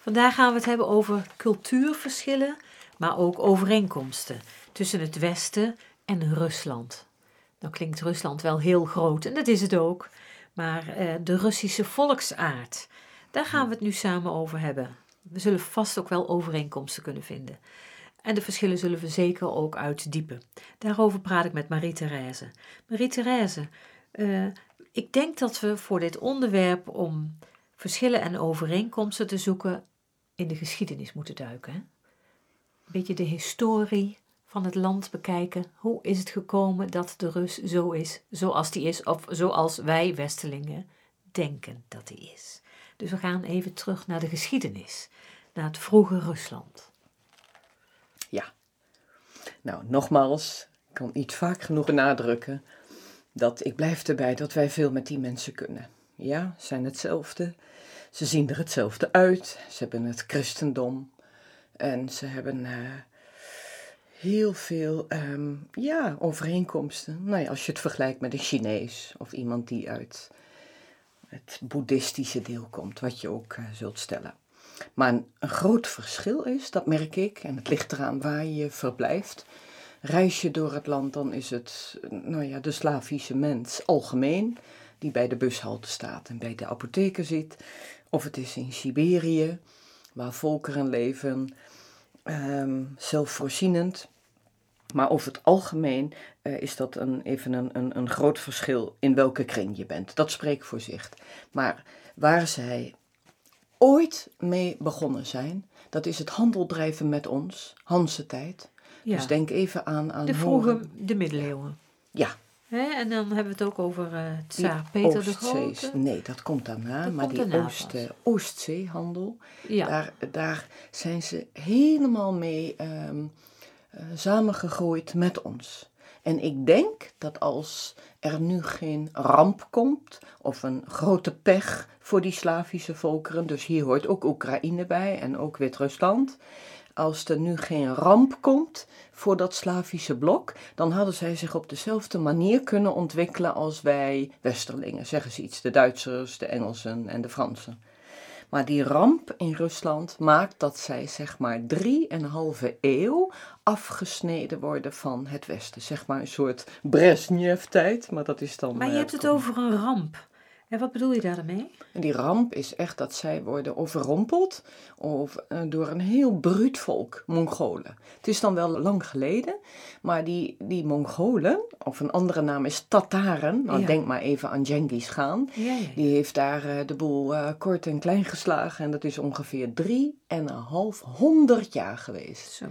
Vandaag gaan we het hebben over cultuurverschillen, maar ook overeenkomsten tussen het Westen en Rusland. Nou klinkt Rusland wel heel groot en dat is het ook, maar eh, de Russische volksaard, daar gaan we het nu samen over hebben. We zullen vast ook wel overeenkomsten kunnen vinden. En de verschillen zullen we zeker ook uitdiepen. Daarover praat ik met Marie-Thérèse. Marie-Thérèse, uh, ik denk dat we voor dit onderwerp om verschillen en overeenkomsten te zoeken in de geschiedenis moeten duiken. Een beetje de historie van het land bekijken. Hoe is het gekomen dat de Rus zo is zoals die is, of zoals wij Westelingen denken dat die is. Dus we gaan even terug naar de geschiedenis, naar het vroege Rusland. Ja, nou nogmaals, ik kan niet vaak genoeg benadrukken dat ik blijf erbij dat wij veel met die mensen kunnen. Ja, zijn hetzelfde. Ze zien er hetzelfde uit. Ze hebben het christendom. En ze hebben uh, heel veel um, ja, overeenkomsten. Nou ja, als je het vergelijkt met een Chinees of iemand die uit het boeddhistische deel komt, wat je ook uh, zult stellen. Maar een, een, groot verschil is, dat merk ik, en het ligt eraan waar je verblijft. Reis je door het land, dan is het nou ja, de Slavische mens algemeen, die bij de bushalte staat en bij de apotheker zit. Of het is in Siberië, waar volkeren leven, um, zelfvoorzienend. Maar over het algemeen uh, is dat een, even een, een, een groot verschil in welke kring je bent. Dat spreekt voor zich. Maar waar zij ooit mee begonnen zijn, dat is het handel drijven met ons, Hanse tijd. Ja. Dus denk even aan... aan de vroege, de middeleeuwen. Ja, En dan hebben we het ook over uh, Tsaar Peter de Grote. Nee, dat komt daarna. maar die Oost, uh, Oostzeehandel, ja. daar, daar zijn ze helemaal mee um, uh, samengegroeid met ons. En ik denk dat als er nu geen ramp komt of een grote pech voor die Slavische volkeren, dus hier hoort ook Oekraïne bij en ook Wit-Rusland, als er nu geen ramp komt voor dat Slavische blok, dan hadden zij zich op dezelfde manier kunnen ontwikkelen als wij Westerlingen, zeggen ze iets, de Duitsers, de Engelsen en de Fransen. Maar die ramp in Rusland maakt dat zij zeg maar drieënhalve eeuw afgesneden worden van het Westen. Zeg maar een soort Brezhnev-tijd, maar dat is dan... Maar je hebt het over een ramp. En wat bedoel je daarmee? Die ramp is echt dat zij worden overrompeld of, uh, door een heel bruut volk, Mongolen. Het is dan wel lang geleden, maar die, die Mongolen, of een andere naam is Tataren, nou, denk maar even aan Genghis Khan, ja, ja. die heeft daar uh, de boel uh, kort en klein geslagen en dat is ongeveer drie en een half honderd jaar geweest. Zo.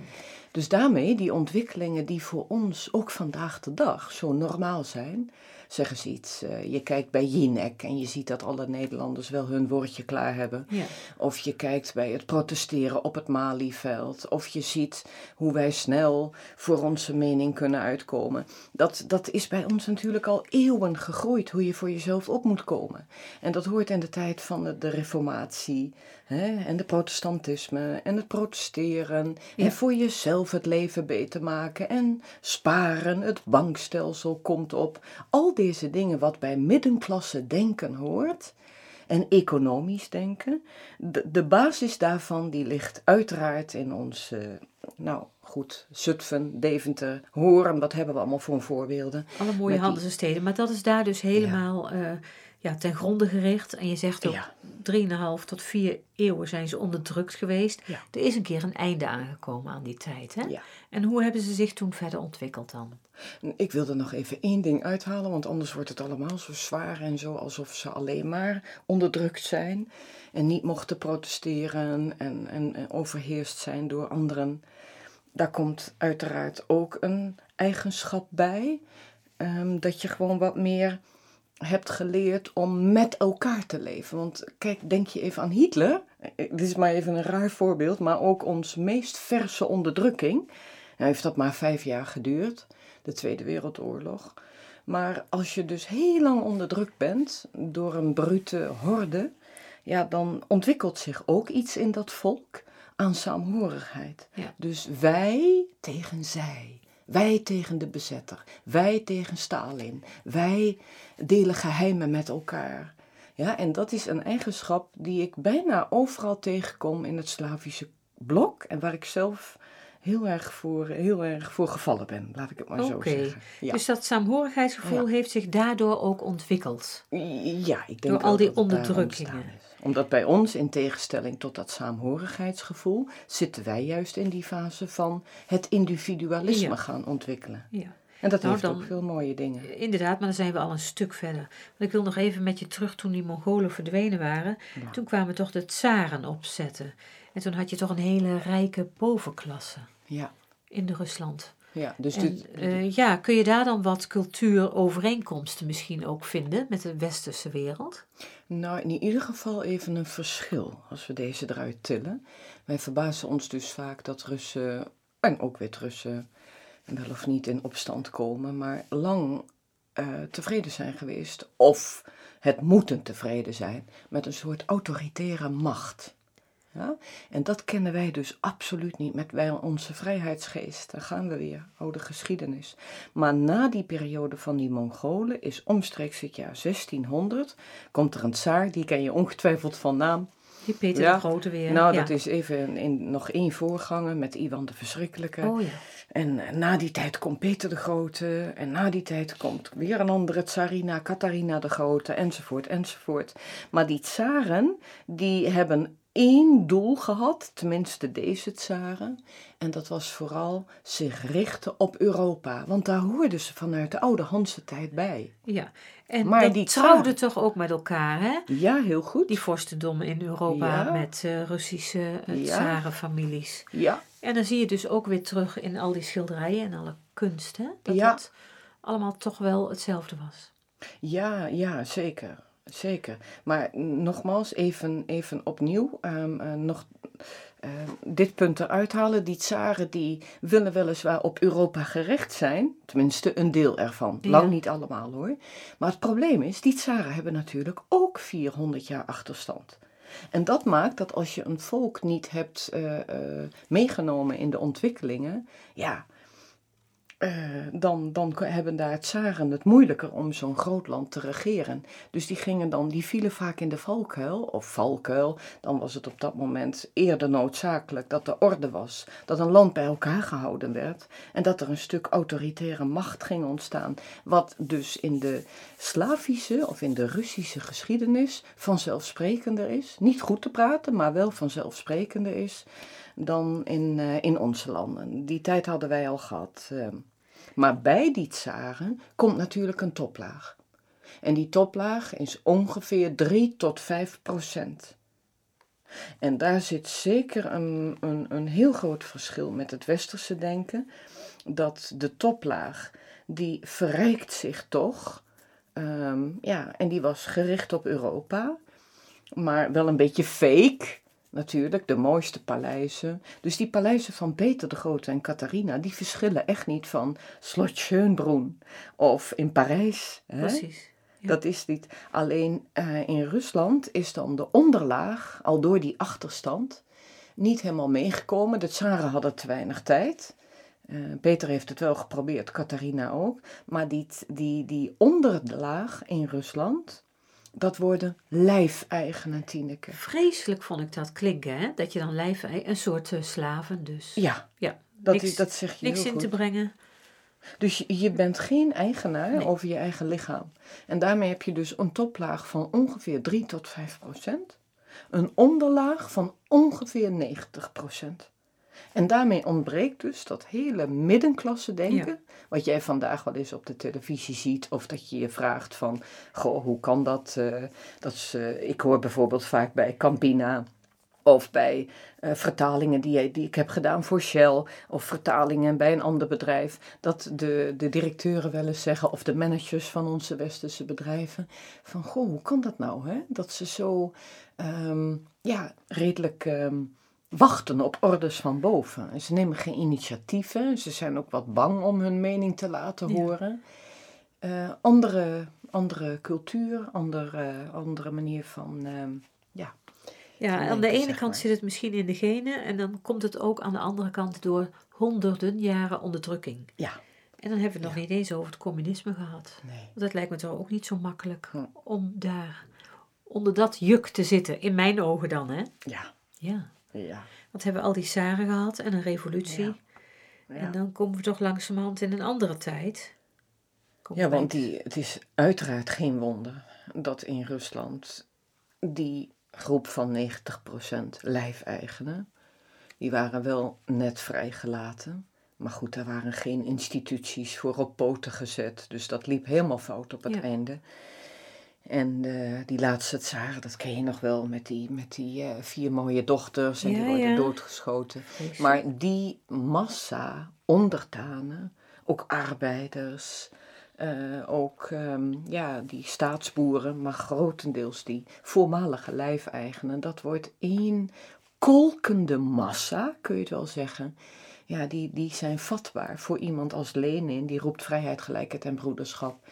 Dus daarmee die ontwikkelingen die voor ons ook vandaag de dag zo normaal zijn, zeggen ze iets. Uh, je kijkt bij Jinek en je ziet dat alle Nederlanders wel hun woordje klaar hebben. Ja. Of je kijkt bij het protesteren op het Malieveld. Of je ziet hoe wij snel voor onze mening kunnen uitkomen. Dat, dat is bij ons natuurlijk al eeuwen gegroeid, hoe je voor jezelf op moet komen. En dat hoort in de tijd van de, de reformatie hè, en de protestantisme en het protesteren. Ja. En voor jezelf het leven beter maken en sparen, het bankstelsel komt op. Al deze dingen wat bij middenklasse denken hoort en economisch denken. De, de basis daarvan die ligt uiteraard in ons, uh, nou goed, Zutphen, Deventer, Hoorn, wat hebben we allemaal voor voorbeelden. Alle mooie handelssteden, maar dat is daar dus helemaal... Ja. Uh, ja, ten gronde gericht. En je zegt ook, ja. 3,5 tot 4 eeuwen zijn ze onderdrukt geweest. Ja. Er is een keer een einde aangekomen aan die tijd. Hè? Ja. En hoe hebben ze zich toen verder ontwikkeld dan? Ik wilde nog even één ding uithalen, want anders wordt het allemaal zo zwaar en zo alsof ze alleen maar onderdrukt zijn en niet mochten protesteren en, en, en overheerst zijn door anderen. Daar komt uiteraard ook een eigenschap bij, um, dat je gewoon wat meer hebt geleerd om met elkaar te leven. Want kijk, denk je even aan Hitler. Dit is maar even een raar voorbeeld, maar ook ons meest verse onderdrukking. Hij heeft dat maar vijf jaar geduurd, de Tweede Wereldoorlog. Maar als je dus heel lang onderdrukt bent door een brute horde, ja, dan ontwikkelt zich ook iets in dat volk aan saamhorigheid. Ja. Dus wij tegen zij. Wij tegen de bezetter. Wij tegen Stalin. Wij delen geheimen met elkaar. Ja, en dat is een eigenschap die ik bijna overal tegenkom in het Slavische blok. En waar ik zelf heel erg voor, heel erg voor gevallen ben, laat ik het maar zo zeggen. Ja. Dus dat saamhorigheidsgevoel Ja. heeft zich daardoor ook ontwikkeld. Ja, ik denk Door al die onderdrukkingen. Omdat bij ons, in tegenstelling tot dat saamhorigheidsgevoel, zitten wij juist in die fase van het individualisme Ja. gaan ontwikkelen. Ja. En dat Nou, heeft dan- ook veel mooie dingen. Inderdaad, maar dan zijn we al een stuk verder. Want ik wil nog even met je terug toen die Mongolen verdwenen waren. Ja. Toen kwamen toch de tsaren opzetten. En toen had je toch een hele rijke bovenklasse Ja, in de Rusland. Ja dus En, dit, eh, ja, kun je daar dan wat cultuurovereenkomsten misschien ook vinden met de westerse wereld? Nou, in ieder geval even een verschil als we deze eruit tillen. Wij verbazen ons dus vaak dat Russen, en ook Wit-Russen, wel of niet in opstand komen, maar lang eh, tevreden zijn geweest, of het moeten tevreden zijn, met een soort autoritaire macht. Ja? En dat kennen wij dus absoluut niet met wij, onze vrijheidsgeest. Daar gaan we weer, oude geschiedenis. Maar na die periode van die Mongolen is omstreeks het jaar 1600, komt er een tsaar, die ken je ongetwijfeld van naam. Die Peter Ja. de Grote weer. Nou, ja. dat is even in, nog één voorganger met Ivan de Verschrikkelijke. Oh ja. En na die tijd komt Peter de Grote. En na die tijd komt weer een andere tsarina, Catharina de Grote, enzovoort, enzovoort. Maar die tsaren, die hebben één doel gehad, tenminste deze tsaren. En dat was vooral zich richten op Europa. Want daar hoorden ze vanuit de oude Hanse tijd bij. ja. En Maar dat die trouwden toch ook met elkaar, hè? Ja, heel goed. Die vorstendommen in Europa Ja. met eh, Russische uh, Ja. tsarenfamilies. Ja, En dan zie je dus ook weer terug in al die schilderijen en alle kunst, hè? Dat Ja. het allemaal toch wel hetzelfde was. Ja, ja, zeker. Zeker. Maar nogmaals, even, even opnieuw, ehm, eh, nog eh, dit punt eruit halen. Die tsaren die willen weliswaar op Europa gericht zijn, tenminste een deel ervan. Ja. Lang niet allemaal hoor. Maar het probleem is, die tsaren hebben natuurlijk ook 400 jaar achterstand. En dat maakt dat als je een volk niet hebt eh, eh, meegenomen in de ontwikkelingen, ja, eh, dan, dan hebben daar tsaren het moeilijker om zo'n groot land te regeren. Dus die gingen dan, die vielen vaak in de valkuil, of valkuil. Dan was het op dat moment eerder noodzakelijk dat er orde was. Dat een land bij elkaar gehouden werd. En dat er een stuk autoritaire macht ging ontstaan. Wat dus in de Slavische of in de Russische geschiedenis vanzelfsprekender is. Niet goed te praten, maar wel vanzelfsprekender is dan in, eh, in onze landen. Die tijd hadden wij al gehad. eh. Maar bij die tsaren komt natuurlijk een toplaag. En die toplaag is ongeveer 3 tot 5 procent. En daar zit zeker een, een, een heel groot verschil met het westerse denken. Dat de toplaag, die verrijkt zich toch. ehm, ja, en die was gericht op Europa. Maar wel een beetje fake. Natuurlijk, de mooiste paleizen. Dus die paleizen van Peter de Grote en Catharina, die verschillen echt niet van Slot Schönbrunn of in Parijs. Hè? Precies. Ja. Dat is niet. Alleen eh, in Rusland is dan de onderlaag, al door die achterstand, niet helemaal meegekomen. De tsaren hadden te weinig tijd. Eh, Peter heeft het wel geprobeerd, Catharina ook. Maar die, die, die onderlaag in Rusland, dat worden lijfeigenen, Tineke. Vreselijk vond ik dat klinken, hè? Dat je dan lijf, een soort eh, slaven dus. Ja, Ja, dat, niks, is, dat zeg je niks in goed. te brengen. Dus je, je bent geen eigenaar Nee. over je eigen lichaam. En daarmee heb je dus een toplaag van ongeveer 3 tot 5 procent. Een onderlaag van ongeveer 90 procent. En daarmee ontbreekt dus dat hele middenklasse denken. Wat jij vandaag wel eens op de televisie ziet. Of dat je je vraagt van, goh, hoe kan dat? eh, dat is, ik hoor bijvoorbeeld vaak bij Campina of bij eh, vertalingen die, die ik heb gedaan voor Shell. Of vertalingen bij een ander bedrijf. Dat de, de directeuren wel eens zeggen, of de managers van onze westerse bedrijven. Van, goh, hoe kan dat nou? Hè? Dat ze zo ehm, ja, redelijk ehm, wachten op orders van boven. En ze nemen geen initiatieven. Ze zijn ook wat bang om hun mening te laten Ja. horen. Eh, andere, andere cultuur, andere, andere manier van... ehm, ja, Ja, aan de ene kant maar. zit het misschien in de genen en dan komt het ook aan de andere kant door honderden jaren onderdrukking. ja, En dan hebben we het nog niet eens over het communisme gehad. nee. Want dat lijkt me toch ook niet zo makkelijk Hm. om daar onder dat juk te zitten. In mijn ogen dan, hè? Ja, Ja. Ja. Want hebben we al die zaren gehad en een revolutie. Ja. Ja. En dan komen we toch langzamerhand in een andere tijd. Ja, want die, het is uiteraard geen wonder dat in Rusland die groep van 90% lijfeigenen, die waren wel net vrijgelaten. Maar goed, daar waren geen instituties voor op poten gezet. Dus dat liep helemaal fout op het Ja. einde. En eh, die laatste tsaar, dat ken je nog wel met die, met die eh, vier mooie dochters en die worden ja. doodgeschoten. Maar die massa onderdanen, ook arbeiders, eh, ook ehm, ja, die staatsboeren, maar grotendeels die voormalige lijfeigenen, dat wordt één kolkende massa, kun je het wel zeggen. Ja, die, die zijn vatbaar voor iemand als Lenin, die roept vrijheid, gelijkheid en broederschap.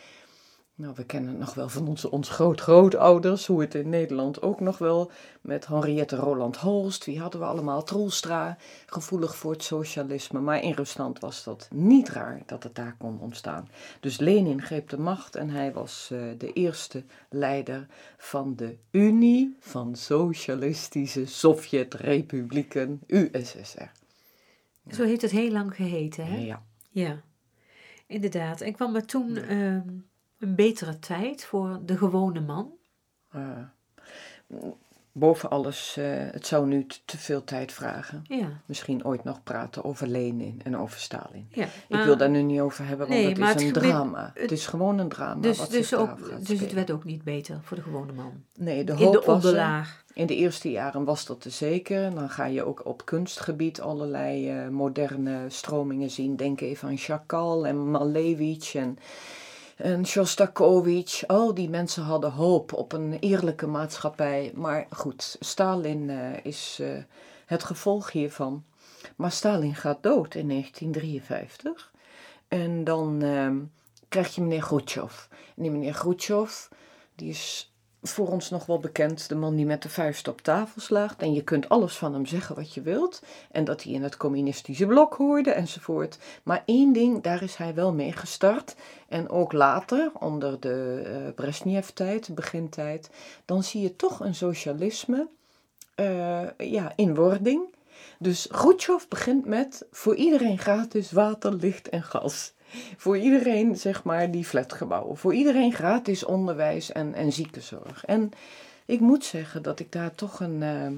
Nou, we kennen het nog wel van onze, onze groot-grootouders, hoe het in Nederland ook nog wel met Henriette Roland Holst, wie hadden we allemaal, Troelstra, gevoelig voor het socialisme. Maar in Rusland was dat niet raar dat het daar kon ontstaan. Dus Lenin greep de macht en hij was eh, de eerste leider van de Unie van Socialistische Sovjet-Republieken, USSR. Zo heeft het heel lang geheten, hè? Ja. Ja, inderdaad. En kwam er toen ehm, een betere tijd voor de gewone man? eh, boven alles, eh, het zou nu te veel tijd vragen. Ja, Misschien ooit nog praten over Lenin en over Stalin. ja. Ik wil daar nu niet over hebben, want Nee, het is het een drama. Het, het- is gewoon een drama dus, wat dus, ook, dus het werd ook niet beter voor de gewone man. Nee, de In hoop de was er. onderlaag. In de eerste jaren was dat te zeker. Dan ga je ook op kunstgebied allerlei eh, moderne stromingen zien. Denk even aan Chakal en Malevich en, en Shostakovich. Al die mensen hadden hoop op een eerlijke maatschappij. Maar goed, Stalin eh, is eh, het gevolg hiervan. Maar Stalin gaat dood in 1953. En dan ehm, krijg je meneer Khrushchev. En die meneer Khrushchev, die is voor ons nog wel bekend, de man die met de vuist op tafel slaagt. En je kunt alles van hem zeggen wat je wilt. En dat hij in het communistische blok hoorde enzovoort. Maar één ding, daar is hij wel mee gestart. En ook later, onder de eh Brezhnev-tijd, begintijd, dan zie je toch een socialisme eh, ja, in wording. Dus Khrushchev begint met voor iedereen gratis water, licht en gas. Voor iedereen, zeg maar, die flatgebouwen. Voor iedereen gratis onderwijs en, en ziekenzorg. En ik moet zeggen dat ik daar toch een, eh,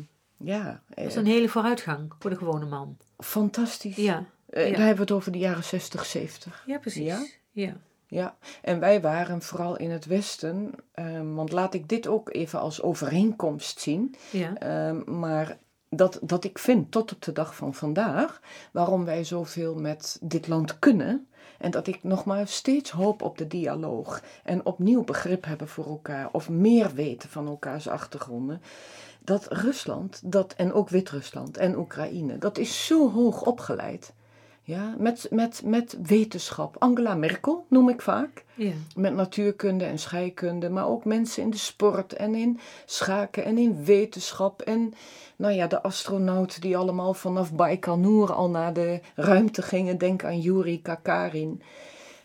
ja, eh, Dat is een hele vooruitgang voor de gewone man. fantastisch. Ja, Eh, ja. Daar hebben we het over de jaren 60, 70. ja precies. Ja? Ja. Ja, en wij waren vooral in het Westen, ehm, want laat ik dit ook even als overeenkomst zien. ja. Ehm, maar dat, dat ik vind tot op de dag van vandaag waarom wij zoveel met dit land kunnen. En dat ik nog maar steeds hoop op de dialoog. En opnieuw begrip hebben voor elkaar. Of meer weten van elkaars achtergronden. Dat Rusland, dat, en ook Wit-Rusland en Oekraïne, dat is zo hoog opgeleid. Ja, met, met, met wetenschap. Angela Merkel noem ik vaak. ja. Met natuurkunde en scheikunde, maar ook mensen in de sport en in schaken en in wetenschap. En nou ja, de astronauten die allemaal vanaf Baikonur al naar de ruimte gingen. Denk aan Yuri Kakarin.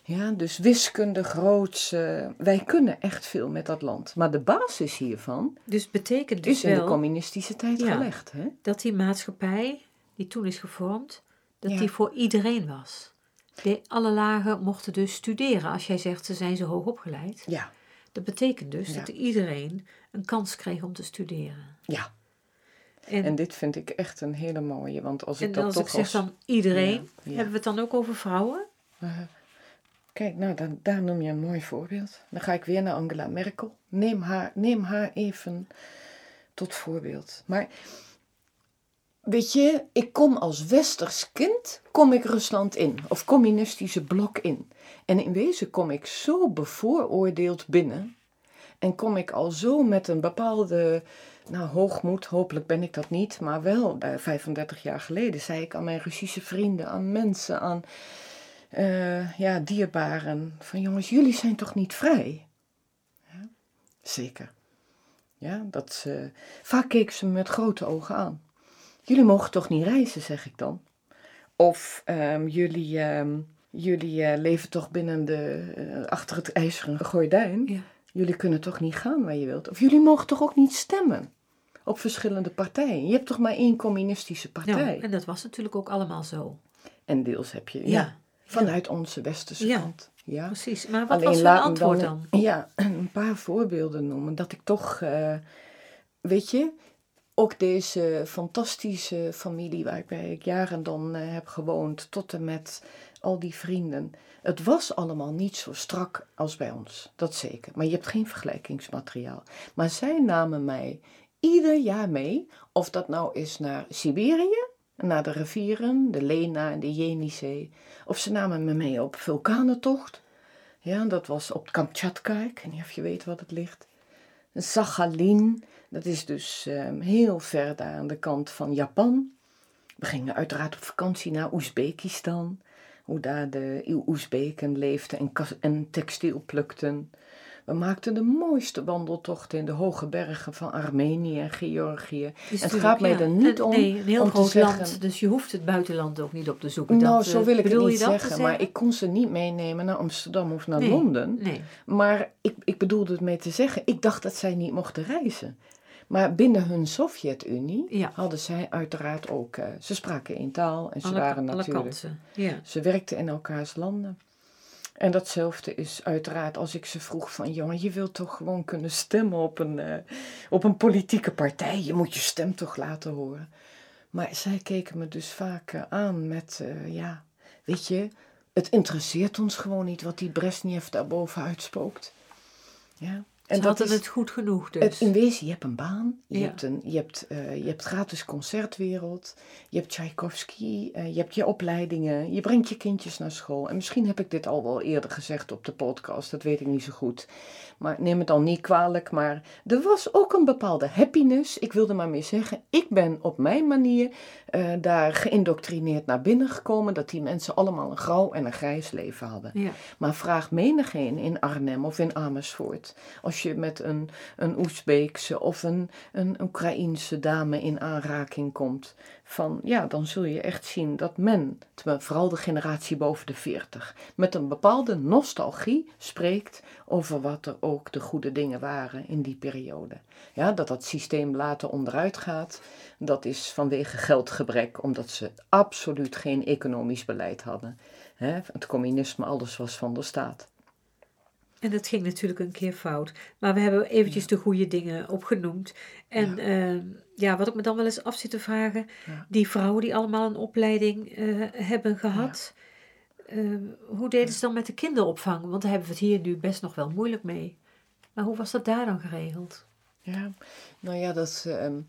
Ja, dus wiskunde groots. eh, wij kunnen echt veel met dat land. Maar de basis hiervan Dus betekent dus is in de communistische tijd Ja. gelegd. Hè? dat die maatschappij, die toen is gevormd, dat Ja. die voor iedereen was. De, alle lagen mochten dus studeren. Als jij zegt, ze zijn zo hoog opgeleid. Ja, Dat betekent dus Ja. dat iedereen een kans kreeg om te studeren. ja. En, En dit vind ik echt een hele mooie. Want als ik en dat als toch ik zeg als... dan iedereen, Ja, hebben we het dan ook over vrouwen? Uh, kijk, nou, dan, daar noem je een mooi voorbeeld. Dan ga ik weer naar Angela Merkel. Neem haar, neem haar even tot voorbeeld. Maar weet je, ik kom als westers kind, kom ik Rusland in. Of communistische blok in. En in wezen kom ik zo bevooroordeeld binnen. En kom ik al zo met een bepaalde nou, hoogmoed, hopelijk ben ik dat niet, maar wel eh, 35 jaar geleden zei ik aan mijn Russische vrienden, aan mensen, aan eh, ja, dierbaren, van jongens, jullie zijn toch niet vrij? Ja, zeker. Ja, dat vaak keken ze me met grote ogen aan. Jullie mogen toch niet reizen, zeg ik dan. Of ehm, jullie, ehm, jullie eh, leven toch binnen de, eh, achter het ijzeren gordijn. Ja. jullie kunnen toch niet gaan waar je wilt? Of jullie mogen toch ook niet stemmen op verschillende partijen? Je hebt toch maar één communistische partij? Ja, en dat was natuurlijk ook allemaal zo. En deels heb je, ja, Ja, vanuit onze westerse Ja. kant. Ja. precies. Maar wat Alleen was hun antwoord dan? Ja, een paar voorbeelden noemen. Dat ik toch, eh, weet je, ook deze fantastische familie waarbij ik jaren dan eh, heb gewoond, tot en met al die vrienden. Het was allemaal niet zo strak als bij ons, dat zeker. Maar je hebt geen vergelijkingsmateriaal. Maar zij namen mij ieder jaar mee, of dat nou is naar Siberië, naar de rivieren, de Lena en de Jenisee. Of ze namen me mee op vulkanentocht. Ja, dat was op Kamchatka. Ik weet niet of je weet wat het ligt. Sakhalin, dat is dus ehm, heel ver daar aan de kant van Japan. We gingen uiteraard op vakantie naar Oezbekistan. Hoe daar de Oezbeken leefden en, en textiel plukten. We maakten de mooiste wandeltochten in de hoge bergen van Armenië en Georgië. Het gaat mij ja, er niet om Nee, een heel om te groot zeggen- land, dus je hoeft het buitenland ook niet op te zoeken. Nou, Dat, zo eh, wil ik het niet zeggen, maar ik kon ze niet meenemen naar Amsterdam of naar Nee. Londen. Nee, Maar ik, ik bedoelde het mee te zeggen, ik dacht dat zij niet mochten reizen. Maar binnen hun Sovjet-Unie Ja. hadden zij uiteraard ook, eh, ze spraken één taal en ze alle, waren alle natuurlijk, kansen. Ja. ze werkten in elkaars landen. En datzelfde is uiteraard als ik ze vroeg van, jongen, je wilt toch gewoon kunnen stemmen op een, eh, op een politieke partij. Je moet je stem toch laten horen. Maar zij keken me dus vaak eh, aan met, eh, ja, weet je, het interesseert ons gewoon niet wat die Brezhnev daarboven uitspookt. Ja. Ze En dat hadden is, het goed genoeg dus. het, in wezen, je hebt een baan, je, Ja. hebt, een, je, hebt, eh, je hebt gratis concertwereld, je hebt Tchaikovsky, eh, je hebt je opleidingen, je brengt je kindjes naar school. En misschien heb ik dit al wel eerder gezegd op de podcast, dat weet ik niet zo goed. Maar neem het dan niet kwalijk, maar er was ook een bepaalde happiness. Ik wilde maar meer zeggen, ik ben op mijn manier eh, daar geïndoctrineerd naar binnen gekomen, dat die mensen allemaal een grauw en een grijs leven hadden. ja. Maar vraag menigeen in Arnhem of in Amersfoort. Als je met een, een Oezbeekse of een, een Oekraïense dame in aanraking komt. Van, ja, dan zul je echt zien dat men, vooral de generatie boven de 40, met een bepaalde nostalgie spreekt over wat er ook de goede dingen waren in die periode. Ja, dat dat systeem later onderuit gaat, dat is vanwege geldgebrek, omdat ze absoluut geen economisch beleid hadden. Het communisme, alles was van de staat. En dat ging natuurlijk een keer fout. Maar we hebben eventjes de goede dingen opgenoemd. En ja. ja, wat ik me dan wel eens af zit te vragen. Ja. Die vrouwen die allemaal een opleiding eh, hebben gehad. eh, hoe deden ze dan met de kinderopvang? Want daar hebben we het hier nu best nog wel moeilijk mee. Maar hoe was dat daar dan geregeld? Ja, nou ja, dat, ehm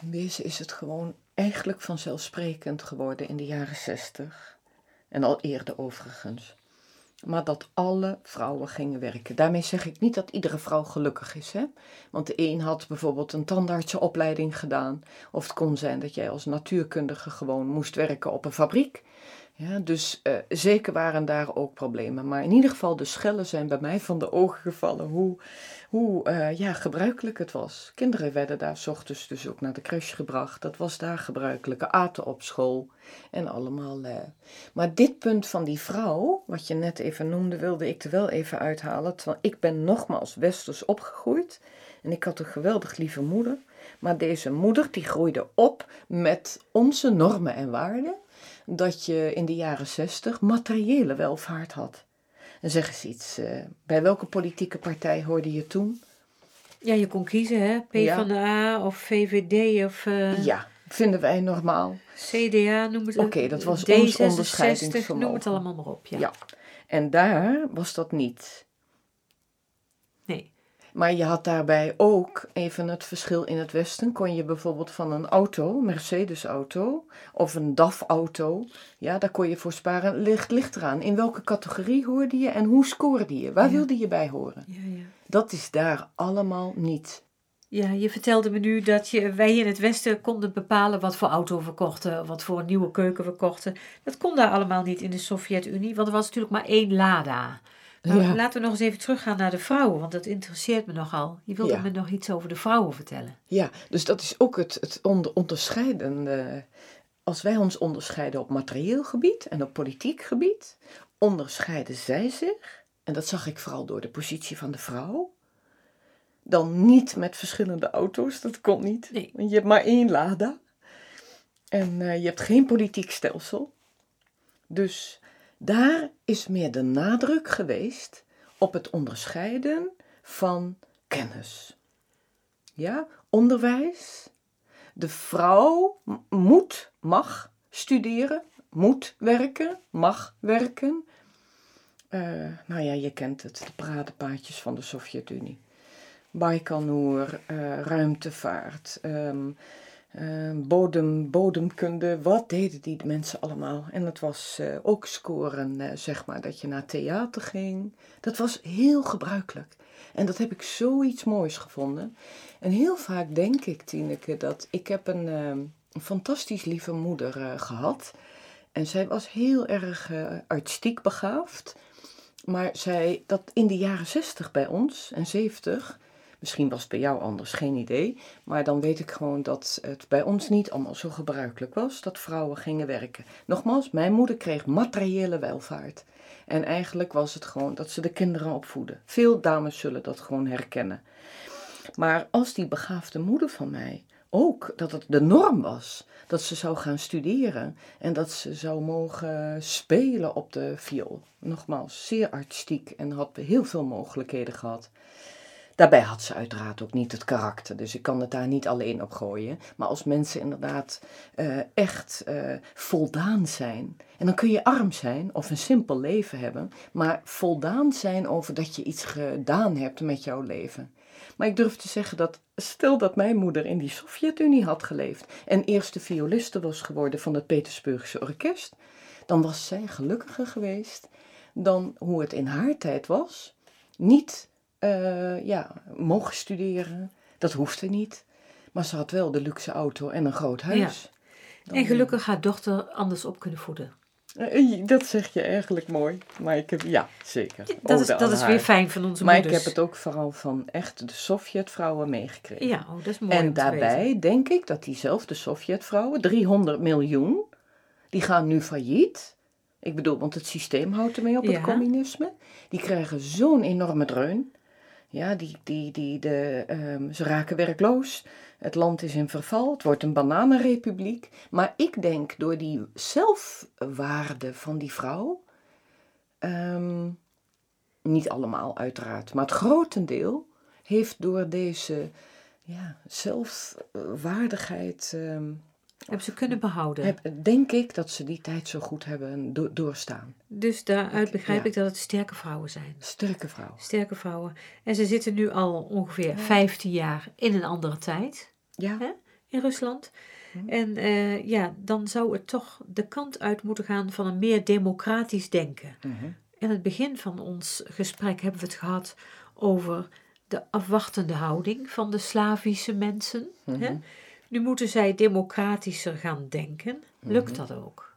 in wezen is het gewoon eigenlijk vanzelfsprekend geworden in de jaren zestig. En al eerder overigens. Maar dat alle vrouwen gingen werken. Daarmee zeg ik niet dat iedere vrouw gelukkig is. Hè? Want de een had bijvoorbeeld een tandartsenopleiding gedaan. Of het kon zijn dat jij als natuurkundige gewoon moest werken op een fabriek. Ja, dus uh, zeker waren daar ook problemen. Maar in ieder geval, de schellen zijn bij mij van de ogen gevallen hoe, hoe uh, ja, gebruikelijk het was. Kinderen werden daar s ochtends dus ook naar de crash gebracht. Dat was daar gebruikelijke aten op school en allemaal. Uh. Maar dit punt van die vrouw, wat je net even noemde, wilde ik er wel even uithalen. Terwijl ik ben nogmaals westers opgegroeid. En ik had een geweldig lieve moeder. Maar deze moeder die groeide op met onze normen en waarden dat je in de jaren zestig materiële welvaart had. En zeg eens iets, uh, bij welke politieke partij hoorde je toen? Ja, je kon kiezen, hè? PvdA ja. of VVD of... Uh, ja, vinden wij normaal. CDA, noem het. Oké, okay, dat was ons onderscheidingsvermogen. Noem het allemaal maar op, ja. ja. En daar was dat niet. Maar je had daarbij ook even het verschil in het Westen. Kon je bijvoorbeeld van een auto, Mercedes-auto of een DAF-auto, ja, daar kon je voor sparen. Ligt, ligt eraan. In welke categorie hoorde je en hoe scoorde je? Waar ja. wilde je bij horen? Ja, ja. Dat is daar allemaal niet. Ja, je vertelde me nu dat je, wij in het Westen konden bepalen wat voor auto we kochten, wat voor nieuwe keuken we kochten. Dat kon daar allemaal niet in de Sovjet-Unie, want er was natuurlijk maar één Lada. Maar ja. laten we nog eens even teruggaan naar de vrouwen, want dat interesseert me nogal. Je wilde ja. me nog iets over de vrouwen vertellen. Ja, dus dat is ook het, het onder, onderscheidende. Als wij ons onderscheiden op materieel gebied en op politiek gebied, onderscheiden zij zich en dat zag ik vooral door de positie van de vrouw. Dan niet met verschillende auto's, dat kon niet. Nee. Want je hebt maar één Lada. En eh, je hebt geen politiek stelsel. Dus daar is meer de nadruk geweest op het onderscheiden van kennis. Ja, onderwijs. De vrouw moet, mag studeren, moet werken, mag werken. Eh, nou ja, je kent het, de paradepaadjes van de Sovjet-Unie. Baikonur, eh, ruimtevaart, ehm, ehm, bodem, bodemkunde. Wat deden die mensen allemaal? En het was eh, ook scoren, eh, zeg maar, dat je naar theater ging. Dat was heel gebruikelijk. En dat heb ik zoiets moois gevonden. En heel vaak denk ik, Tineke, dat ik heb een, ehm, een fantastisch lieve moeder eh, gehad. En zij was heel erg artistiek begaafd. Maar zij, dat in de jaren 60 bij ons en 70, misschien was het bij jou anders, geen idee. Maar dan weet ik gewoon dat het bij ons niet allemaal zo gebruikelijk was dat vrouwen gingen werken. Nogmaals, mijn moeder kreeg materiële welvaart. En eigenlijk was het gewoon dat ze de kinderen opvoeden. Veel dames zullen dat gewoon herkennen. Maar als die begaafde moeder van mij ook dat het de norm was dat ze zou gaan studeren en dat ze zou mogen spelen op de viool. Nogmaals, zeer artistiek en had heel veel mogelijkheden gehad. Daarbij had ze uiteraard ook niet het karakter, dus ik kan het daar niet alleen op gooien. Maar als mensen inderdaad eh, echt eh, voldaan zijn, en dan kun je arm zijn of een simpel leven hebben, maar voldaan zijn over dat je iets gedaan hebt met jouw leven. Maar ik durf te zeggen dat, stel dat mijn moeder in die Sovjet-Unie had geleefd en eerste violiste was geworden van het Petersburgse orkest, dan was zij gelukkiger geweest dan hoe het in haar tijd was. Niet eh, ja, mogen studeren, dat hoefde niet. Maar ze had wel de luxe auto en een groot huis. Dan- En gelukkig haar dochter anders op kunnen voeden. Eh, Dat zeg je eigenlijk mooi. Maar ik heb, ja, zeker. Dat is, dat is weer fijn van onze Maar ik moeders. heb het ook vooral van echt de Sovjetvrouwen meegekregen. Ja, oh, dat is mooi en daarbij denk ik dat diezelfde Sovjetvrouwen, 300 miljoen, die gaan nu failliet. Ik bedoel, want het systeem houdt ermee op, Ja. het communisme. Die krijgen zo'n enorme dreun. Ja, die, die, die, de, ehm, ze raken werkloos. Het land is in verval. Het wordt een bananenrepubliek. Maar ik denk door die zelfwaarde van die vrouw. ehm, niet allemaal uiteraard, maar het grotendeel heeft door deze ja, zelfwaardigheid. ehm, Hebben ze kunnen behouden. heb, denk ik dat ze die tijd zo goed hebben do- doorstaan. Dus daaruit Ik- begrijp ja. ik dat het sterke vrouwen zijn. Sterke vrouw. Sterke vrouwen. En ze zitten nu al ongeveer 15 jaar in een andere tijd Ja, Hè? in Rusland. En eh, ja, dan zou het toch de kant uit moeten gaan van een meer democratisch denken. Mhm. In het begin van ons gesprek hebben we het gehad over de afwachtende houding van de Slavische mensen. hè? Nu moeten zij democratischer gaan denken. Lukt Mhm. dat ook?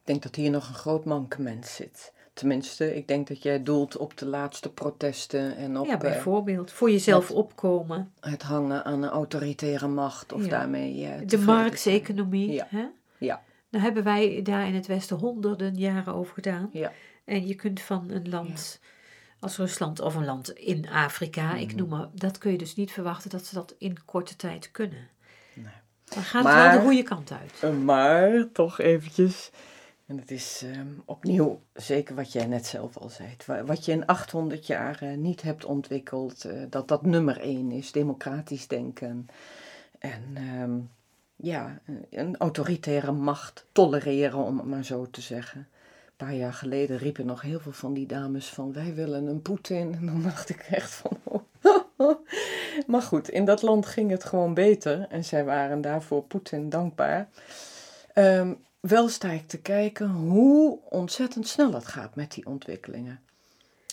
Ik denk dat hier nog een groot mankement zit. Tenminste, ik denk dat jij doelt op de laatste protesten en op ja, eh, bijvoorbeeld. Voor jezelf opkomen. het hangen aan een autoritaire macht of Ja. daarmee. eh, De marktseconomie. Ja. Hè? Ja. Daar hebben wij daar in het Westen honderden jaren over gedaan. Ja, En je kunt van een land als Rusland of een land in Afrika, ik Mhm. noem maar, dat kun je dus niet verwachten dat ze dat in korte tijd kunnen. Nee. Dan gaat het wel de goede kant uit. Eh, maar toch eventjes. En het is ehm, opnieuw zeker wat jij net zelf al zei. Wa- Wat je in 800 jaar niet hebt ontwikkeld, eh, dat dat nummer één is, democratisch denken. En ehm, ja, een autoritaire macht tolereren, om het maar zo te zeggen. Een paar jaar geleden riepen nog heel veel van die dames van wij willen een Poetin. En dan dacht ik echt van oh. Maar goed, in dat land ging het gewoon beter en zij waren daarvoor Poetin dankbaar. Ehm, wel sta ik te kijken hoe ontzettend snel het gaat met die ontwikkelingen.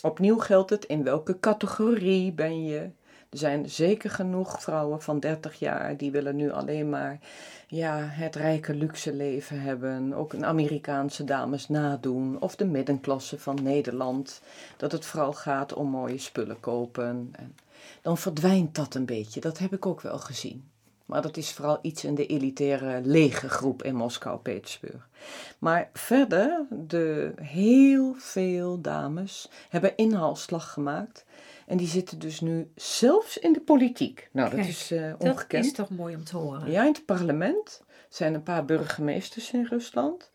Opnieuw geldt het in welke categorie ben je. Er zijn zeker genoeg vrouwen van 30 jaar die willen nu alleen maar ja, het rijke luxe leven hebben. Ook een Amerikaanse dames nadoen. Of de middenklasse van Nederland. Dat het vooral gaat om mooie spullen kopen. En dan verdwijnt dat een beetje. Dat heb ik ook wel gezien. Maar dat is vooral iets in de elitaire lege groep in Moskou-Petersburg. Maar verder, de heel veel dames hebben inhaalslag gemaakt. En die zitten dus nu zelfs in de politiek. Nou, dat is uh, ongekend. Dat is toch mooi om te horen. Ja, in het parlement zijn een paar burgemeesters in Rusland.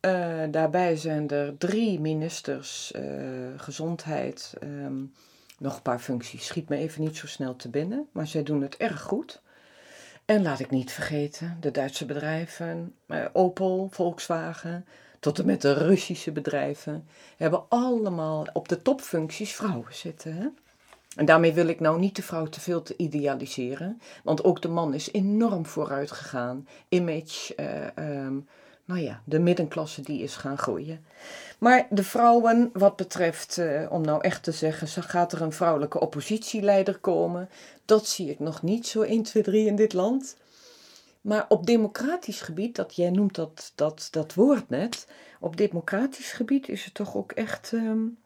Uh, daarbij zijn er drie ministers uh, gezondheid, um, nog een paar functies. Schiet me even niet zo snel te binnen, maar zij doen het erg goed. En laat ik niet vergeten, de Duitse bedrijven, uh, Opel, Volkswagen, tot en met de Russische bedrijven, hebben allemaal op de topfuncties vrouwen zitten. Hè? En daarmee wil ik nou niet de vrouw te veel te idealiseren, want ook de man is enorm vooruit gegaan. Image, um, nou ja, de middenklasse die is gaan groeien. Maar de vrouwen, wat betreft, eh, om nou echt te zeggen, gaat er een vrouwelijke oppositieleider komen? Dat zie ik nog niet zo 1, 2, 3 in dit land. Maar op democratisch gebied, dat jij noemt dat, dat, dat woord net, op democratisch gebied is het toch ook echt, um,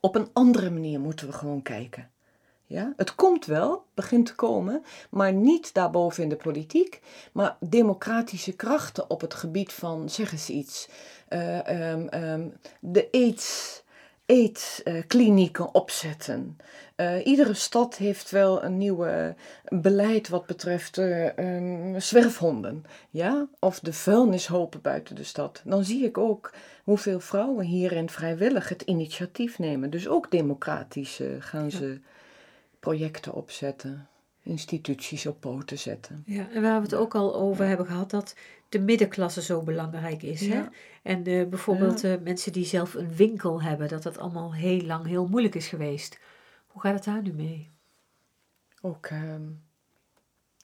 op een andere manier moeten we gewoon kijken. Ja? Het komt wel, begint te komen, maar niet daarboven in de politiek, maar democratische krachten op het gebied van, zeg eens iets, uh, um, um, de aids, aidsklinieken opzetten. Uh, iedere stad heeft wel een nieuw beleid wat betreft uh, um, zwerfhonden, ja? of de vuilnishopen buiten de stad. Dan zie ik ook hoeveel vrouwen hierin vrijwillig het initiatief nemen. Dus ook democratisch gaan ze... Projecten opzetten, instituties op poten zetten. Ja, en waar we het ook al over hebben gehad, dat de middenklasse zo belangrijk is. Ja. Hè? En uh, bijvoorbeeld ja. uh, mensen die zelf een winkel hebben, dat dat allemaal heel lang heel moeilijk is geweest. Hoe gaat het daar nu mee? Ook um,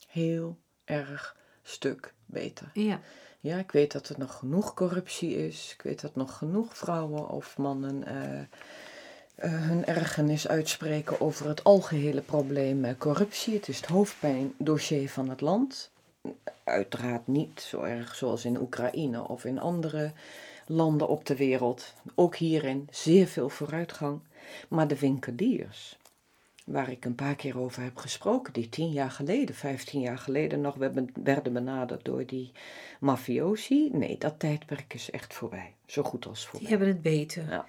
heel erg stuk beter. Ja. Ja, ik weet dat er nog genoeg corruptie is. Ik weet dat nog genoeg vrouwen of mannen uh, hun ergernis uitspreken over het algehele probleem uh, corruptie. Het is het hoofdpijndossier van het land. Uiteraard niet zo erg zoals in Oekraïne of in andere landen op de wereld. Ook hierin zeer veel vooruitgang. Maar de winkeliers, waar ik een paar keer over heb gesproken, die tien jaar geleden, vijftien jaar geleden nog werden benaderd door die mafiosi. Nee, dat tijdperk is echt voorbij. Zo goed als voorbij. Die hebben het beter. Ja.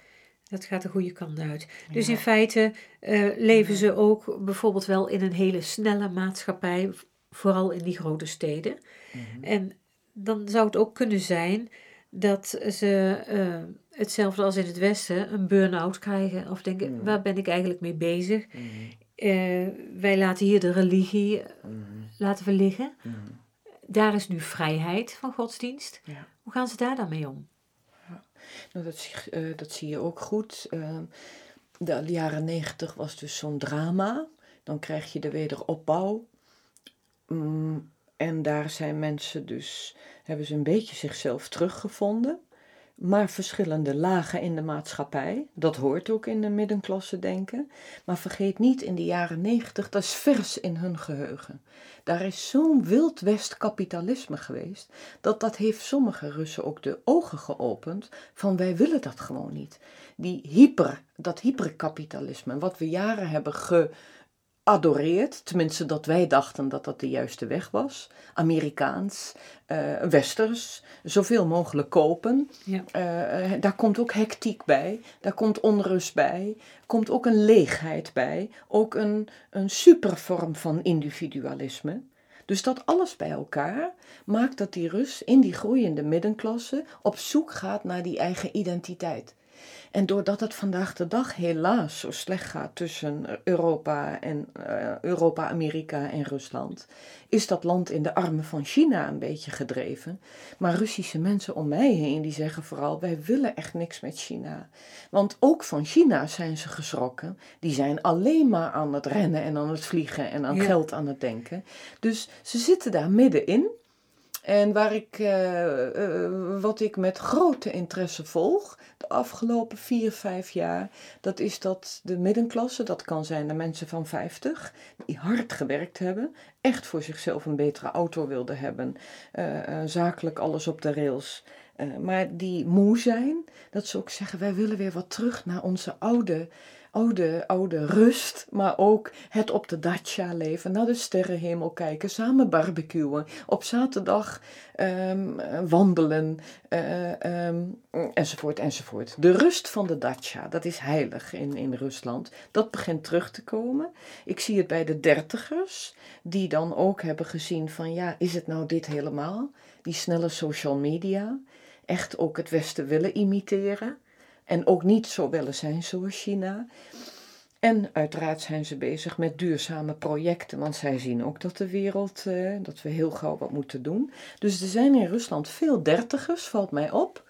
Dat gaat de goede kant uit. Dus in feite uh, leven ze ook bijvoorbeeld wel in een hele snelle maatschappij, vooral in die grote steden. Mhm. En dan zou het ook kunnen zijn dat ze uh, hetzelfde als in het Westen een burn-out krijgen. Of denken, Mhm. waar ben ik eigenlijk mee bezig? Mhm. Eh, wij laten hier de religie laten we liggen. Daar is nu vrijheid van godsdienst. Ja. Hoe gaan ze daar dan mee om? Nou, dat, zie- eh, dat zie je ook goed. Eh, de jaren negentig was dus zo'n drama. Dan krijg je de wederopbouw. Mm, en daar zijn mensen dus, hebben ze een beetje zichzelf teruggevonden. Maar verschillende lagen in de maatschappij. Dat hoort ook in de middenklasse denken. Maar vergeet niet, in de jaren negentig, dat is vers in hun geheugen. Daar is zo'n wild west kapitalisme geweest, dat dat heeft sommige Russen ook de ogen geopend van wij willen dat gewoon niet. Die hyper, dat hyperkapitalisme, wat we jaren hebben geadoreerd, tenminste dat wij dachten dat dat de juiste weg was, Amerikaans, eh, westers, zoveel mogelijk kopen. Ja. Eh, eh, daar komt ook hectiek bij, daar komt onrust bij, komt ook een leegheid bij, ook een, een supervorm van individualisme. Dus dat alles bij elkaar maakt dat die Rus in die groeiende middenklasse op zoek gaat naar die eigen identiteit. En doordat het vandaag de dag helaas zo slecht gaat tussen Europa en eh, Europa, Amerika en Rusland, is dat land in de armen van China een beetje gedreven. Maar Russische mensen om mij heen die zeggen vooral: wij willen echt niks met China. Want ook van China zijn ze geschrokken. Die zijn alleen maar aan het rennen en aan het vliegen en aan Ja. geld aan het denken. Dus ze zitten daar middenin. En waar ik, eh, eh, wat ik met grote interesse volg de afgelopen vier, vijf jaar, dat is dat de middenklasse, dat kan zijn de mensen van 50, die hard gewerkt hebben, echt voor zichzelf een betere auto wilden hebben, eh, zakelijk alles op de rails, maar die moe zijn, dat ze ook zeggen, wij willen weer wat terug naar onze oude, oude, oude rust, maar ook het op de dacha leven, naar de sterrenhemel kijken, samen barbecuen, op zaterdag ehm, wandelen, eh, ehm, enzovoort, enzovoort. De rust van de dacha, dat is heilig in, in Rusland. Dat begint terug te komen. Ik zie het bij de dertigers, die dan ook hebben gezien van, ja, is het nou dit helemaal? Die snelle social media, echt ook het Westen willen imiteren. En ook niet zo willen zijn zoals China. En uiteraard zijn ze bezig met duurzame projecten, want zij zien ook dat de wereld, eh, dat we heel gauw wat moeten doen. Dus er zijn in Rusland veel dertigers, valt mij op.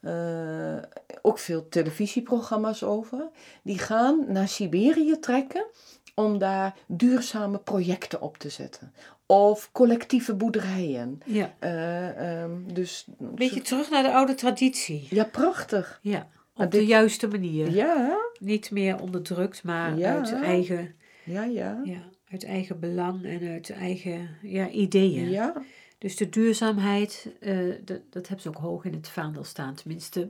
Uh, ook veel televisieprogramma's over. Die gaan naar Siberië trekken om daar duurzame projecten op te zetten. Of collectieve boerderijen. Ja. Uh, um, dus, Een beetje terug naar de oude traditie. Ja, prachtig. Ja, op de juiste manier. Ja. Niet meer onderdrukt, maar Ja. uit eigen, Ja, ja. ja, uit eigen belang en uit eigen ja, ideeën. Ja, Dus de duurzaamheid, eh, dat, dat hebben ze ook hoog in het vaandel staan. Tenminste,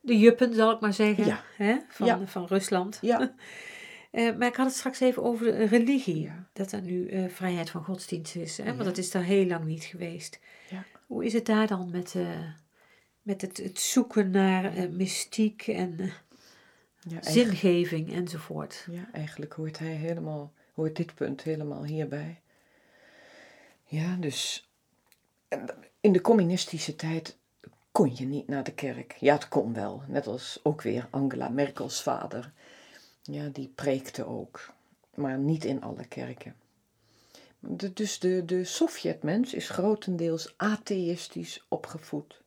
de juppen, zal ik maar zeggen, Ja. hè, van, Ja. van Rusland. ja. Eh, maar ik had het straks even over de religie. Dat er nu eh, vrijheid van godsdienst is. Hè? Want dat is daar heel lang niet geweest. Ja. Hoe is het daar dan met, met het, het zoeken naar eh, mystiek en eh, ja, zingeving enzovoort? ja, eigenlijk hoort hij helemaal, hoort dit punt helemaal hierbij. Ja, dus in de communistische tijd kon je niet naar de kerk. Ja, het kon wel. Net als ook weer Angela Merkels vader. Ja, die preekte ook. Maar niet in alle kerken. De, dus de, de Sovjetmens is grotendeels atheïstisch opgevoed.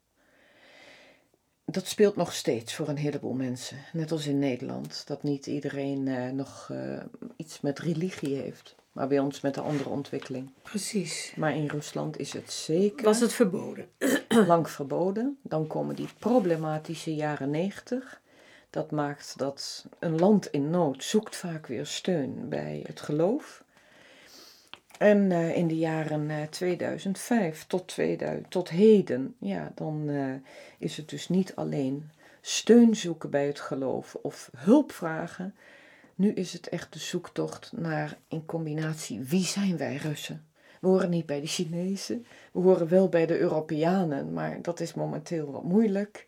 Dat speelt nog steeds voor een heleboel mensen. Net als in Nederland. Dat niet iedereen eh, nog eh, iets met religie heeft. Maar bij ons met een andere ontwikkeling. Precies. Maar in Rusland is het zeker Was het verboden? lang verboden. Dan komen die problematische jaren negentig. Dat maakt dat een land in nood zoekt vaak weer steun bij het geloof. En eh, in de jaren eh, 2005 tot, 2000, tot heden, ja, dan eh, is het dus niet alleen steun zoeken bij het geloof of hulp vragen. Nu is het echt de zoektocht naar in combinatie wie zijn wij Russen? We horen niet bij de Chinezen, we horen wel bij de Europeanen, maar dat is momenteel wat moeilijk.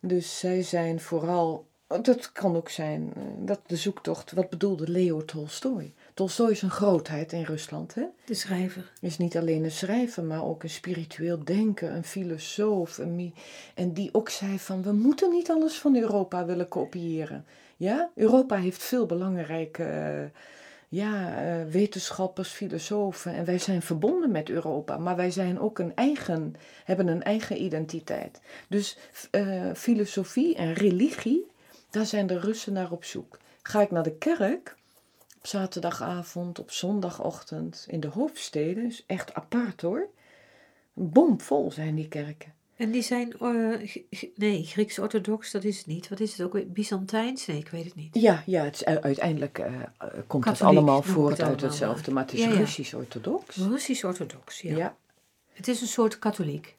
Dus zij zijn vooral, dat kan ook zijn, dat de zoektocht, wat bedoelde Leo Tolstoy? Tolstoy is een grootheid in Rusland, hè? De schrijver. is niet alleen een schrijver, maar ook een spiritueel denker, een filosoof. Een en die ook zei van, we moeten niet alles van Europa willen kopiëren. Ja, Europa heeft veel belangrijke eh, ja, eh, wetenschappers, filosofen. En wij zijn verbonden met Europa, maar wij zijn ook een eigen, hebben een eigen identiteit. Dus eh, filosofie en religie, daar zijn de Russen naar op zoek. Ga ik naar de kerk, op zaterdagavond, op zondagochtend, in de hoofdsteden, is echt apart hoor. Bomvol zijn die kerken. En die zijn, eh, nee, Grieks-orthodox, dat is het niet. Wat is het ook weer? Byzantijns? Nee, ik weet het niet. Ja, ja het is, uiteindelijk eh, komt het allemaal voort het uit hetzelfde, maar. maar het is Ja, ja. Russisch-orthodox. Russisch-orthodox, ja. Ja, Het is een soort katholiek,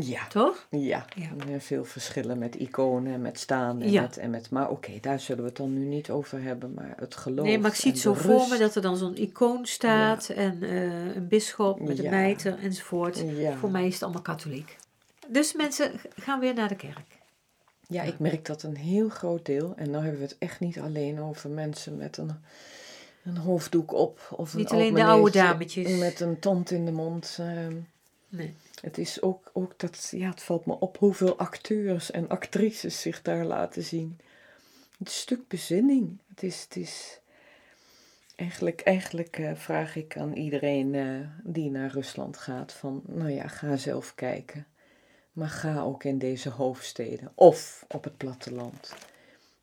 ja, toch? ja. Ja. Er veel verschillen met iconen en met staan. En Ja. met, en met, maar oké, daar zullen we het dan nu niet over hebben. Maar het geloof Nee, maar ik zie het zo voor me dat er dan zo'n icoon staat en eh, een bisschop met een mijter enzovoort. Voor mij is het allemaal katholiek. Dus mensen gaan weer naar de kerk. Ja, ik merk dat een heel groot deel, en nou hebben we het echt niet alleen over mensen met een, een hoofddoek op. Of een Niet oud alleen de oude dametjes. Met een tand in de mond. ehm, Nee. Het is ook, ook dat, ja, het valt me op hoeveel acteurs en actrices zich daar laten zien. Het stuk bezinning. Het is, het is eigenlijk, eigenlijk eh, vraag ik aan iedereen eh, die naar Rusland gaat van, nou ja, ga zelf kijken. Maar ga ook in deze hoofdsteden of op het platteland.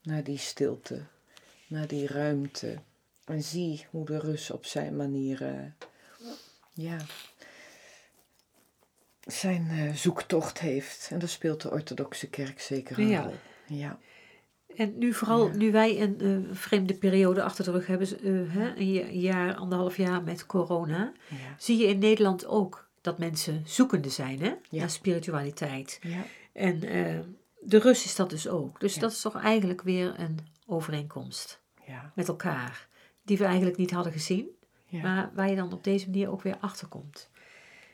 Naar die stilte, naar die ruimte. En zie hoe de Rus op zijn manier, eh, ja, zijn eh, zoektocht heeft. En daar speelt de orthodoxe kerk zeker een Ja. rol. Ja. En nu vooral, Ja. nu wij een eh, vreemde periode achter de rug hebben, eh, hè, een ja- jaar, anderhalf jaar met corona, Ja. zie je in Nederland ook dat mensen zoekende zijn hè, Ja. naar spiritualiteit. Ja. En de Rus is dat dus ook. Dus dat is toch eigenlijk weer een overeenkomst Ja. met elkaar, die we eigenlijk niet hadden gezien, maar waar je dan op deze manier ook weer achter komt.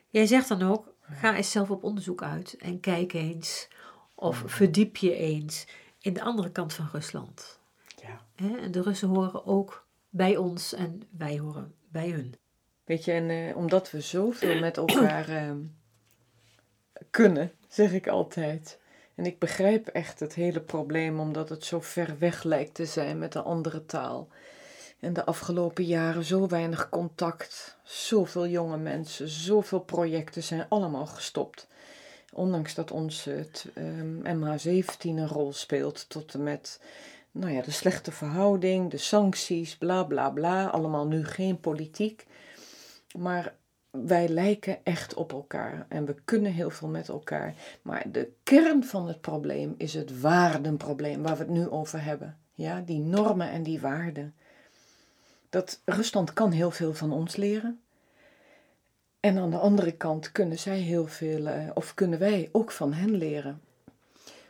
Jij zegt dan ook, ga eens zelf op onderzoek uit en kijk eens of verdiep je eens in de andere kant van Rusland. ja. En de Russen horen ook bij ons en wij horen bij hun. Weet je, en eh, omdat we zoveel met elkaar eh, kunnen, zeg ik altijd. En ik begrijp echt het hele probleem, omdat het zo ver weg lijkt te zijn met de andere taal. En de afgelopen jaren zo weinig contact, zoveel jonge mensen, zoveel projecten zijn allemaal gestopt. Ondanks dat ons het ehm, MH17 een rol speelt, tot en met nou ja, de slechte verhouding, de sancties, bla bla bla. Allemaal nu geen politiek. Maar wij lijken echt op elkaar en we kunnen heel veel met elkaar. Maar de kern van het probleem is het waardenprobleem waar we het nu over hebben. Ja, die normen en die waarden. Dat Rusland kan heel veel van ons leren. En aan de andere kant kunnen zij heel veel, eh, of kunnen wij ook van hen leren.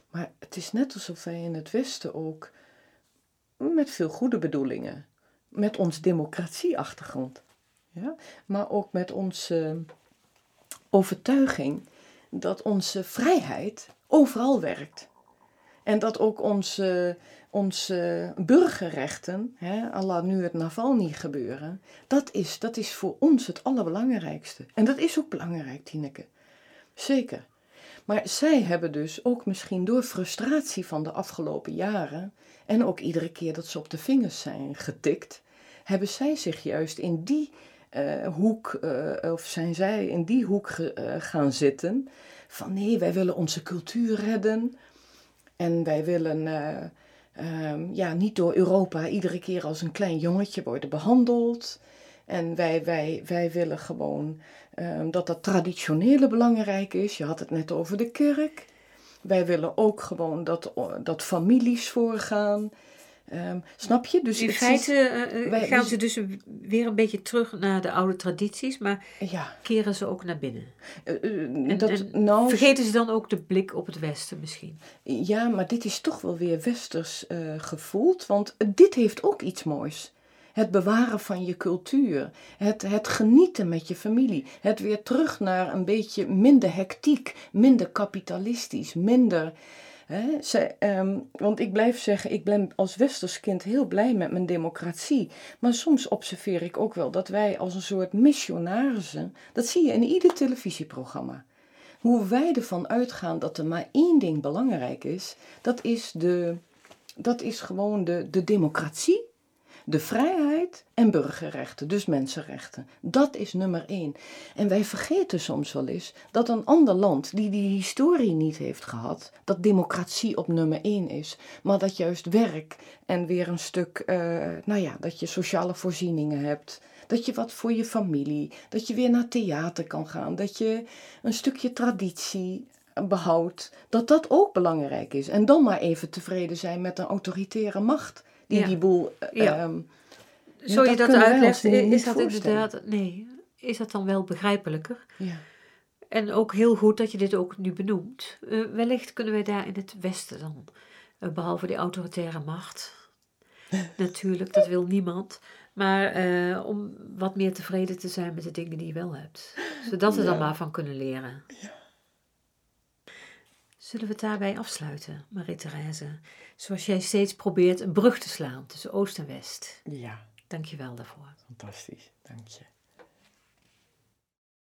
Maar het is net alsof wij in het Westen ook, met veel goede bedoelingen, met ons democratieachtergrond, ja, maar ook met onze overtuiging dat onze vrijheid overal werkt. En dat ook onze, onze burgerrechten, hè, nu het Navalny gebeuren, dat is, dat is voor ons het allerbelangrijkste. En dat is ook belangrijk, Tineke. Zeker. Maar zij hebben dus ook misschien door frustratie van de afgelopen jaren en ook iedere keer dat ze op de vingers zijn getikt, hebben zij zich juist in die eh, hoek, eh, of zijn zij in die hoek eh, gaan zitten van nee, wij willen onze cultuur redden en wij willen eh, ehm, ja, niet door Europa iedere keer als een klein jongetje worden behandeld. En wij, wij, wij willen gewoon ehm, dat dat traditionele belangrijk is. Je had het net over de kerk. Wij willen ook gewoon dat, dat families voorgaan. Ehm, snap je? Dus In feite eh, eh, wij- gaan dus- ze dus weer een beetje terug naar de oude tradities, maar ja, keren ze ook naar binnen. eh, En- dat, en nou, Vergeten ze dan ook de blik op het Westen misschien? Ja, maar dit is toch wel weer westers gevoeld, want dit heeft ook iets moois. Het bewaren van je cultuur, het, het genieten met je familie, het weer terug naar een beetje minder hectiek, minder kapitalistisch, minder. Ehm, want ik blijf zeggen, ik ben als westers kind heel blij met mijn democratie. Maar soms observeer ik ook wel dat wij als een soort missionarissen, dat zie je in ieder televisieprogramma. Hoe wij ervan uitgaan dat er maar één ding belangrijk is, dat is, de, dat is gewoon de, de democratie, de vrijheid en burgerrechten, dus mensenrechten. Dat is nummer één. En wij vergeten soms wel eens dat een ander land die die historie niet heeft gehad, dat democratie op nummer één is, maar dat juist werk en weer een stuk, eh, nou ja, dat je sociale voorzieningen hebt. Dat je wat voor je familie, dat je weer naar theater kan gaan, dat je een stukje traditie behoudt, dat dat ook belangrijk is. En dan maar even tevreden zijn met een autoritaire macht die Ja. die boel. eh, Ja. ehm, Zo je dat dat uitlegt, is dat inderdaad. Nee, is dat dan wel begrijpelijker? ja. En ook heel goed dat je dit ook nu benoemt. Eh, wellicht kunnen wij daar in het Westen dan, eh, behalve die autoritaire macht. Natuurlijk, dat wil niemand. Maar om wat meer tevreden te zijn met de dingen die je wel hebt. Zodat we Ja. dan maar van kunnen leren. Zullen we het daarbij afsluiten, Marie-Thérèse? Zoals jij steeds probeert een brug te slaan tussen Oost en West. ja, Dank je wel daarvoor. fantastisch. Dank je.